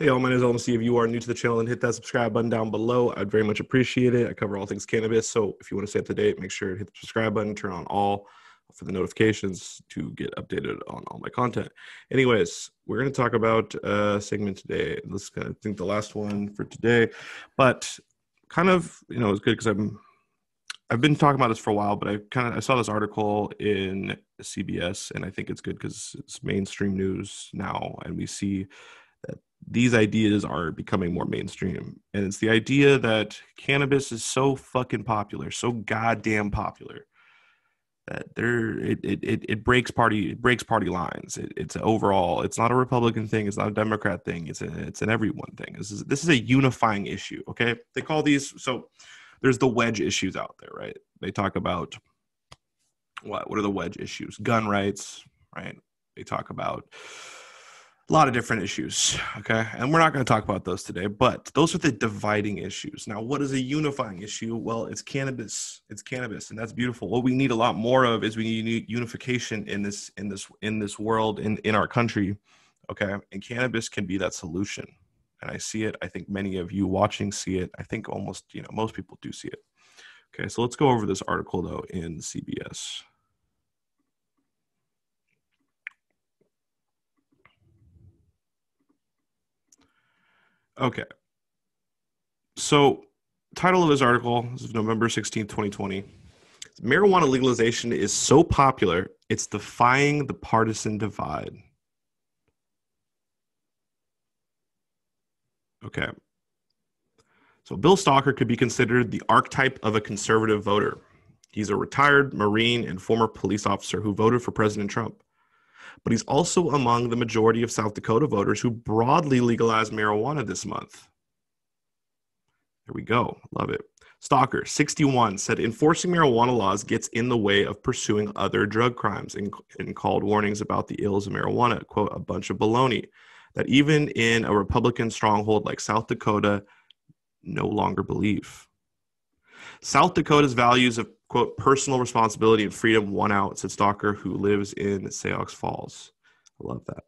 Hey, all, my name is LMC. If you are new to the channel and hit that subscribe button down below, I'd very much appreciate it. I cover all things cannabis. So if you want to stay up to date, make sure to hit the subscribe button, turn on all for the notifications to get updated on all my content. Anyways, we're going to talk about a segment today. This is, I think, the last one for today, but kind of, you know, it's good because I'm I've been talking about this for a while, but I kind of I saw this article in CBS, and I think it's good because it's mainstream news now, and we see these ideas are becoming more mainstream. And it's the idea that cannabis is so fucking popular, so goddamn popular that there it it, it, breaks party it breaks party lines. It, it's overall it's not a Republican thing, it's not a Democrat thing, it's a, it's an everyone thing. This is this is a unifying issue. Okay, they call these so there's the wedge issues out there, right? They talk about what what are the wedge issues? Gun rights, right? They talk about a lot of different issues, okay? And we're not going to talk about those today, but those are the dividing issues. Now, what is a unifying issue? Well, it's cannabis. It's cannabis, and that's beautiful. What we need a lot more of is we need unification in this in this in this world in in our country, okay? And cannabis can be that solution and I see it. I think many of you watching see it. I think almost, you know, most people do see it. Okay, so let's go over this article though in CBS. Okay. So, title of this article is November 16th, 2020. Marijuana legalization is so popular, it's defying the partisan divide. Okay. So Bill Stocker could be considered the archetype of a conservative voter. He's a retired Marine and former police officer who voted for President Trump. But he's also among the majority of South Dakota voters who broadly legalized marijuana this month. There we go. Love it. Stocker, 61, said enforcing marijuana laws gets in the way of pursuing other drug crimes and, and called warnings about the ills of marijuana, quote, a bunch of baloney that even in a Republican stronghold like South Dakota, no longer believe. South Dakota's values of, quote, personal responsibility and freedom won out, said Stocker, who lives in Sioux Falls. I love that.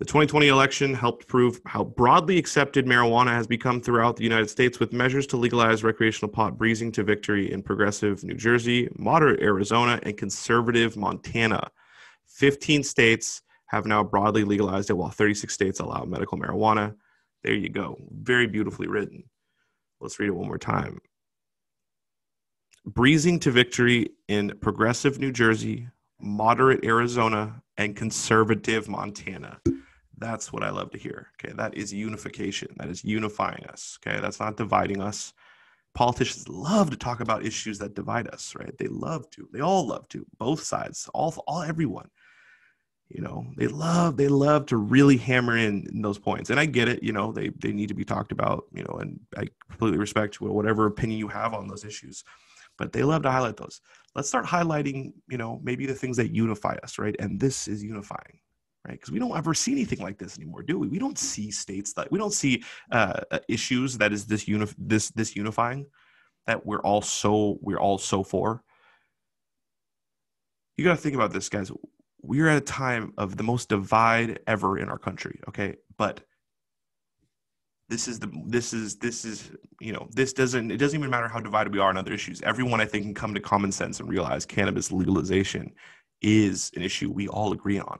The 2020 election helped prove how broadly accepted marijuana has become throughout the United States, with measures to legalize recreational pot breezing to victory in progressive New Jersey, moderate Arizona, and conservative Montana. 15 states have now broadly legalized it while 36 states allow medical marijuana. There you go. Very beautifully written. Let's read it one more time. Breezing to victory in progressive New Jersey, moderate Arizona, and conservative Montana. That's what I love to hear. Okay. That is unification. That is unifying us. Okay. That's not dividing us. Politicians love to talk about issues that divide us, right? They love to. They all love to. Both sides, all, all everyone you know they love they love to really hammer in, in, those points and i get it you know they they need to be talked about you know and i completely respect whatever opinion you have on those issues but they love to highlight those. Let's start highlighting you know maybe the things that unify us right? And this is unifying right? Because we don't ever see anything like this anymore do we? We don't see states that we don't see uh, uh issues that is this unif- this this unifying that we're all so we're all so for. You got to think about this guys. We're at a time of the most divide ever in our country okay? But this is the this is this is you know this doesn't it doesn't even matter how divided we are on other issues. Everyone i think can come to common sense and realize cannabis legalization is an issue we all agree on.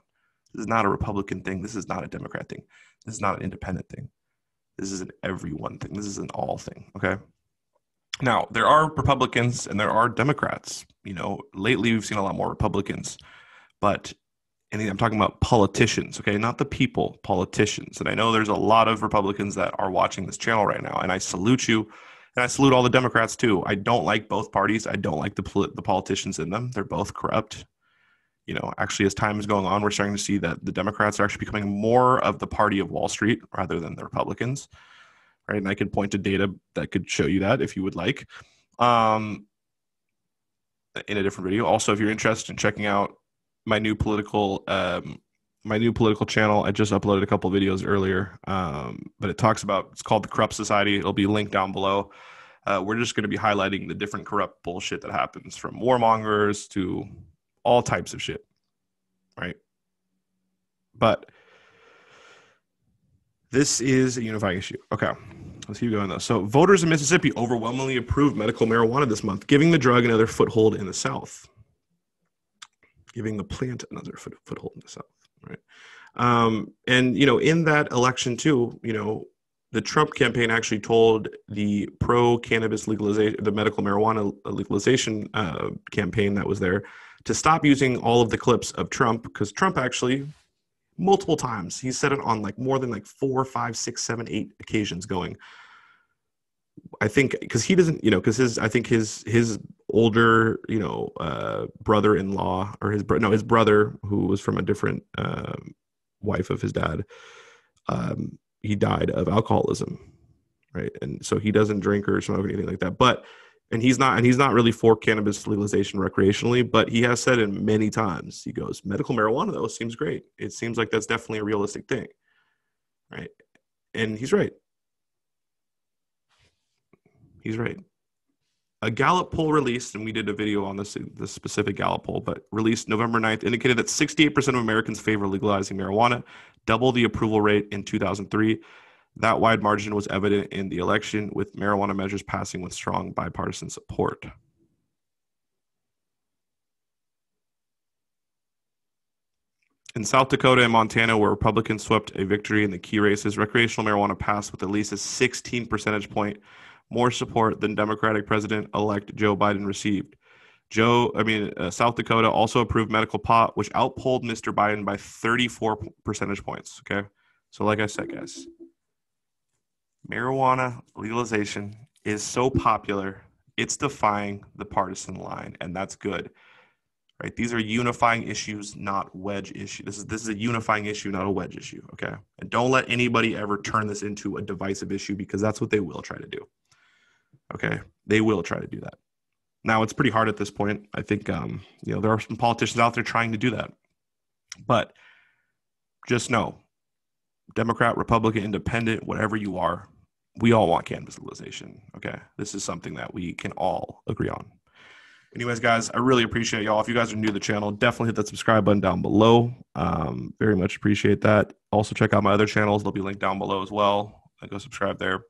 This is not a republican thing. This is not a democrat thing. This is not an independent thing. This is an everyone thing. This is an all thing okay? Now there are republicans and there are democrats. You know lately we've seen a lot more republicans but I'm talking about politicians, okay, not the people, politicians. And I know there's a lot of Republicans that are watching this channel right now, and I salute you, and I salute all the Democrats too. I don't like both parties. I don't like the the politicians in them. They're both corrupt. You know, actually, as time is going on, we're starting to see that the Democrats are actually becoming more of the party of Wall Street rather than the Republicans, right? And I could point to data that could show you that if you would like. Um, in a different video. Also, if you're interested in checking out my new political um, my new political channel. I just uploaded a couple videos earlier, um, but it talks about it's called the Corrupt Society. It'll be linked down below. Uh, we're just going to be highlighting the different corrupt bullshit that happens from warmongers to all types of shit, right? But This is a unifying issue. Okay. Let's keep going though. So, voters in Mississippi overwhelmingly approved medical marijuana this month, giving the drug another foothold in the South. Giving the plant another foot, foothold in the South, right? Um, and you know, in that election too, you know, the Trump campaign actually told the pro cannabis legalization, the medical marijuana legalization uh, campaign that was there, to stop using all of the clips of Trump because Trump actually multiple times he said it on like more than like four, five, six, seven, eight occasions going. I think because he doesn't, you know, because his, I think his his older, you know, uh, brother-in-law or his no, his brother who was from a different uh, wife of his dad, um, he died of alcoholism, right? And so he doesn't drink or smoke or anything like that. But and he's not and he's not really for cannabis legalization recreationally but he has said it many times he goes medical marijuana though seems great it seems like that's definitely a realistic thing right and he's right he's right a gallup poll released and we did a video on this the specific gallup poll but released november 9th indicated that 68% of americans favor legalizing marijuana double the approval rate in 2003 that wide margin was evident in the election, with marijuana measures passing with strong bipartisan support. In South Dakota and Montana, where Republicans swept a victory in the key races, recreational marijuana passed with at least a 16 percentage point more support than Democratic President elect Joe Biden received. Joe, I mean, uh, South Dakota also approved medical pot, which outpolled Mr. Biden by 34 percentage points. Okay. So, like I said, guys, marijuana legalization is so popular, it's defying the partisan line, and that's good. Right? These are unifying issues, not wedge issues. This is this is a unifying issue, not a wedge issue. Okay. And don't let anybody ever turn this into a divisive issue because that's what they will try to do. Okay. They will try to do that. Now it's pretty hard at this point. I think um, you know, there are some politicians out there trying to do that. But just know Democrat, Republican, Independent, whatever you are, we all want cannabis legalization. Okay. This is something that we can all agree on. Anyways, guys, I really appreciate y'all. If you guys are new to the channel, definitely hit that subscribe button down below. Um, very much appreciate that. Also, check out my other channels. They'll be linked down below as well. Go subscribe there.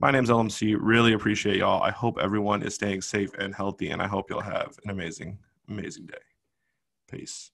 My name's LMC. Really appreciate y'all. I hope everyone is staying safe and healthy, and I hope you'll have an amazing, amazing day. Peace.